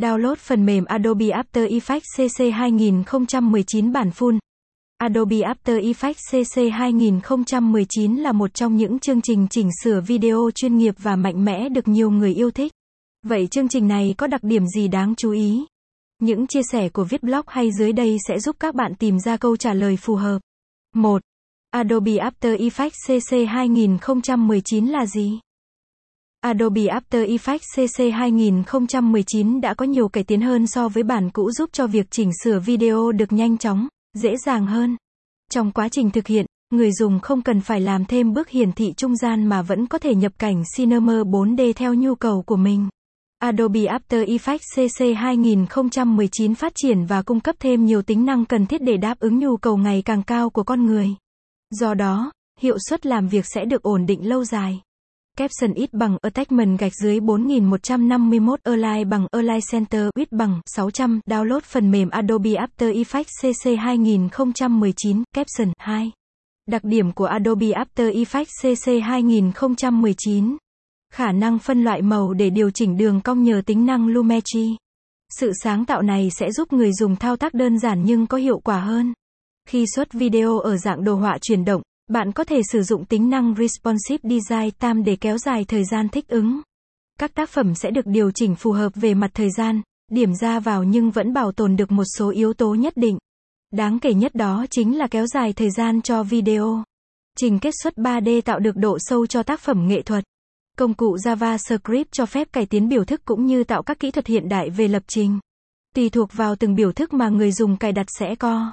Download phần mềm Adobe After Effects CC 2019 bản full. Adobe After Effects CC 2019 là một trong những chương trình chỉnh sửa video chuyên nghiệp và mạnh mẽ được nhiều người yêu thích. Vậy chương trình này có đặc điểm gì đáng chú ý? Những chia sẻ của viết blog hay dưới đây sẽ giúp các bạn tìm ra câu trả lời phù hợp. 1. Adobe After Effects CC 2019 là gì? Adobe After Effects CC 2019 đã có nhiều cải tiến hơn so với bản cũ giúp cho việc chỉnh sửa video được nhanh chóng, dễ dàng hơn. Trong quá trình thực hiện, người dùng không cần phải làm thêm bước hiển thị trung gian mà vẫn có thể nhập cảnh Cinema 4D theo nhu cầu của mình. Adobe After Effects CC 2019 phát triển và cung cấp thêm nhiều tính năng cần thiết để đáp ứng nhu cầu ngày càng cao của con người. Do đó, hiệu suất làm việc sẽ được ổn định lâu dài. Caption ít bằng Attachment gạch dưới 4151 Align bằng Align Center ít bằng 600 Download phần mềm Adobe After Effects CC 2019 Caption 2 Đặc điểm của Adobe After Effects CC 2019 Khả năng phân loại màu để điều chỉnh đường cong nhờ tính năng Lumetri. Sự sáng tạo này sẽ giúp người dùng thao tác đơn giản nhưng có hiệu quả hơn. Khi xuất video ở dạng đồ họa chuyển động, bạn có thể sử dụng tính năng Responsive Design Time để kéo dài thời gian thích ứng. Các tác phẩm sẽ được điều chỉnh phù hợp về mặt thời gian, điểm ra vào nhưng vẫn bảo tồn được một số yếu tố nhất định. Đáng kể nhất đó chính là kéo dài thời gian cho video. Trình kết xuất 3D tạo được độ sâu cho tác phẩm nghệ thuật. Công cụ JavaScript cho phép cải tiến biểu thức cũng như tạo các kỹ thuật hiện đại về lập trình. Tùy thuộc vào từng biểu thức mà người dùng cài đặt sẽ có